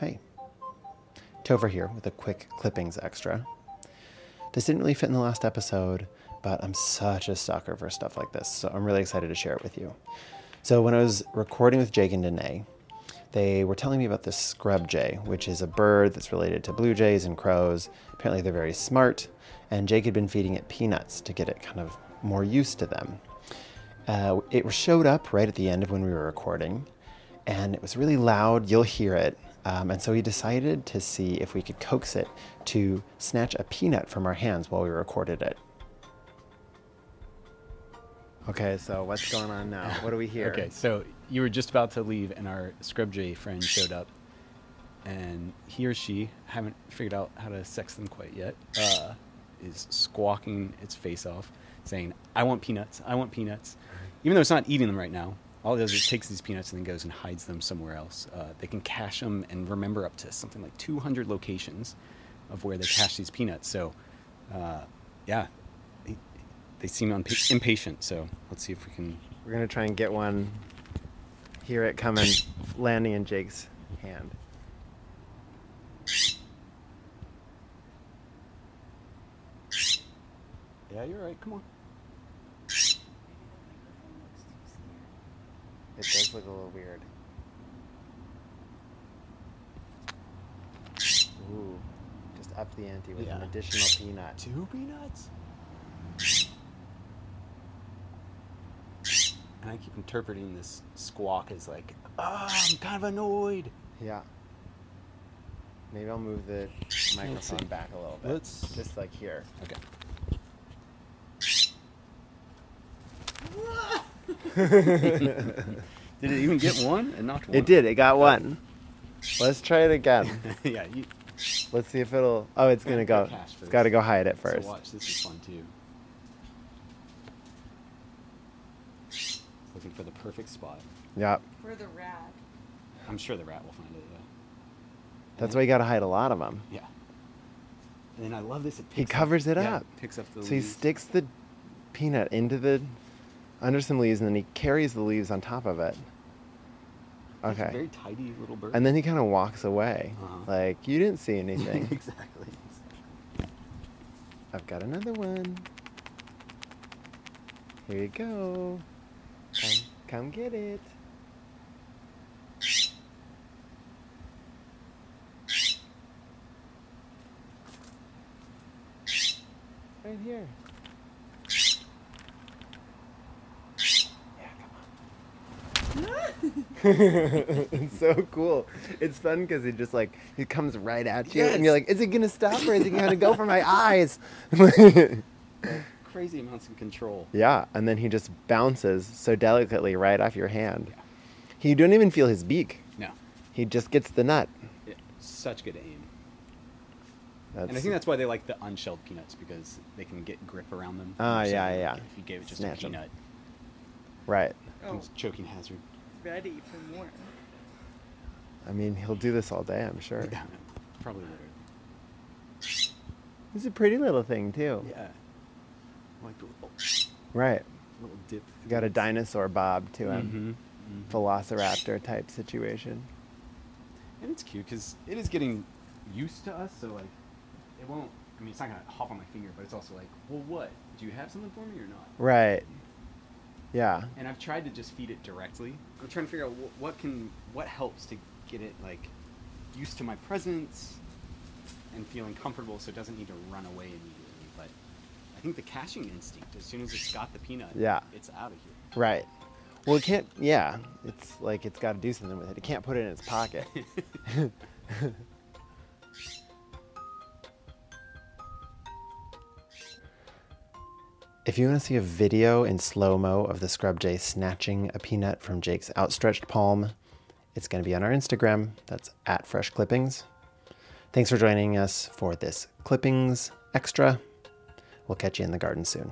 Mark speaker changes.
Speaker 1: Hey, Topher here with a quick clippings extra. This didn't really fit in the last episode, but I'm such a sucker for stuff like this, so I'm really excited to share it with you. So, when I was recording with Jake and Dene, they were telling me about this scrub jay, which is a bird that's related to blue jays and crows. Apparently, they're very smart, and Jake had been feeding it peanuts to get it kind of more used to them. Uh, it showed up right at the end of when we were recording, and it was really loud. You'll hear it. Um, and so we decided to see if we could coax it to snatch a peanut from our hands while we recorded it. Okay, so what's going on now? What do we hear?
Speaker 2: Okay, so you were just about to leave, and our scrub jay friend showed up, and he or she haven't figured out how to sex them quite yet. Uh, is squawking its face off, saying, "I want peanuts! I want peanuts!" Even though it's not eating them right now, all it does is it takes these peanuts and then goes and hides them somewhere else. Uh, they can cache them and remember up to something like 200 locations of where they cache these peanuts. So, uh, yeah, they, they seem unpa- impatient. So let's see if we can.
Speaker 1: We're gonna try and get one. Hear it coming, landing in Jake's hand.
Speaker 2: Yeah, you're right. Come on.
Speaker 1: It does look a little weird. Ooh, just up the ante with an additional peanut.
Speaker 2: Two peanuts? And I keep interpreting this squawk as like, oh, I'm kind of annoyed.
Speaker 1: Yeah. Maybe I'll move the microphone back a little bit.
Speaker 2: Let's-
Speaker 1: just like here.
Speaker 2: Okay. Did it even get one and knocked one?
Speaker 1: It did. It got one. Oh. Let's try it again.
Speaker 2: yeah. You,
Speaker 1: Let's see if it'll. Oh, it's gonna go.
Speaker 2: Cache
Speaker 1: It's
Speaker 2: first.
Speaker 1: got to go hide it
Speaker 2: so
Speaker 1: first.
Speaker 2: watch. This is fun too. Looking for the perfect spot.
Speaker 1: Yep.
Speaker 3: For the rat.
Speaker 2: I'm sure the rat will find it. Yeah.
Speaker 1: That's why you got to hide a lot of them.
Speaker 2: Yeah. And then I love this. It
Speaker 1: He covers
Speaker 2: up,
Speaker 1: it
Speaker 2: yeah,
Speaker 1: up.
Speaker 2: Picks up the.
Speaker 1: So he sticks the peanut into the under some leaves, and then he carries the leaves on top of it. Okay.
Speaker 2: very tidy little bird.
Speaker 1: And then he kind of walks away,
Speaker 2: Uh-huh.
Speaker 1: like you didn't see anything.
Speaker 2: exactly.
Speaker 1: I've got another one. Here you go. Come, come get it. Right here. Yeah, come on. it's so cool. It's fun because it just like it comes right at you, and you're like, "Is it gonna stop or is it gonna go for my eyes?"
Speaker 2: Crazy amounts of control.
Speaker 1: Yeah, and then he just bounces so delicately right off your hand. Yeah. You don't even feel his beak.
Speaker 2: No.
Speaker 1: He just gets the nut.
Speaker 2: Yeah, such good aim.
Speaker 1: That's,
Speaker 2: and I think that's why they like the unshelled peanuts because they can get grip around them.
Speaker 1: Ah,
Speaker 2: So,
Speaker 1: yeah, yeah.
Speaker 2: If you gave it just
Speaker 1: Snatch
Speaker 2: a peanut,
Speaker 1: right.
Speaker 3: Oh,
Speaker 2: choking hazard.
Speaker 3: Ready for more.
Speaker 1: I mean, he'll do this all day, I'm sure.
Speaker 2: Yeah, probably literally.
Speaker 1: He's a pretty little thing too.
Speaker 2: Yeah. Like the little,
Speaker 1: Right.
Speaker 2: little dip.
Speaker 1: Got a dinosaur bob to him.
Speaker 2: hmm
Speaker 1: Velociraptor type situation.
Speaker 2: And it's cute because it is getting used to us, so like, it won't. I mean, it's not gonna hop on my finger, but it's also like, well, what? Do you have something for me or not?
Speaker 1: Right. Yeah.
Speaker 2: And I've tried to just feed it directly. I'm trying to figure out wh- what can, what helps to get it like used to my presence and feeling comfortable, so it doesn't need to run away immediately. But I think the caching instinct, as soon as it's got the peanut,
Speaker 1: Yeah.
Speaker 2: it's out of here.
Speaker 1: Right. Well, it can't. Yeah. It's like it's got to do something with it. It can't put it in its pocket. If you want to see a video in slow mo of the scrub jay snatching a peanut from Jake's outstretched palm, it's going to be on our Instagram. That's at Fresh Clippings. Thanks for joining us for this Clippings Extra. We'll catch you in the garden soon.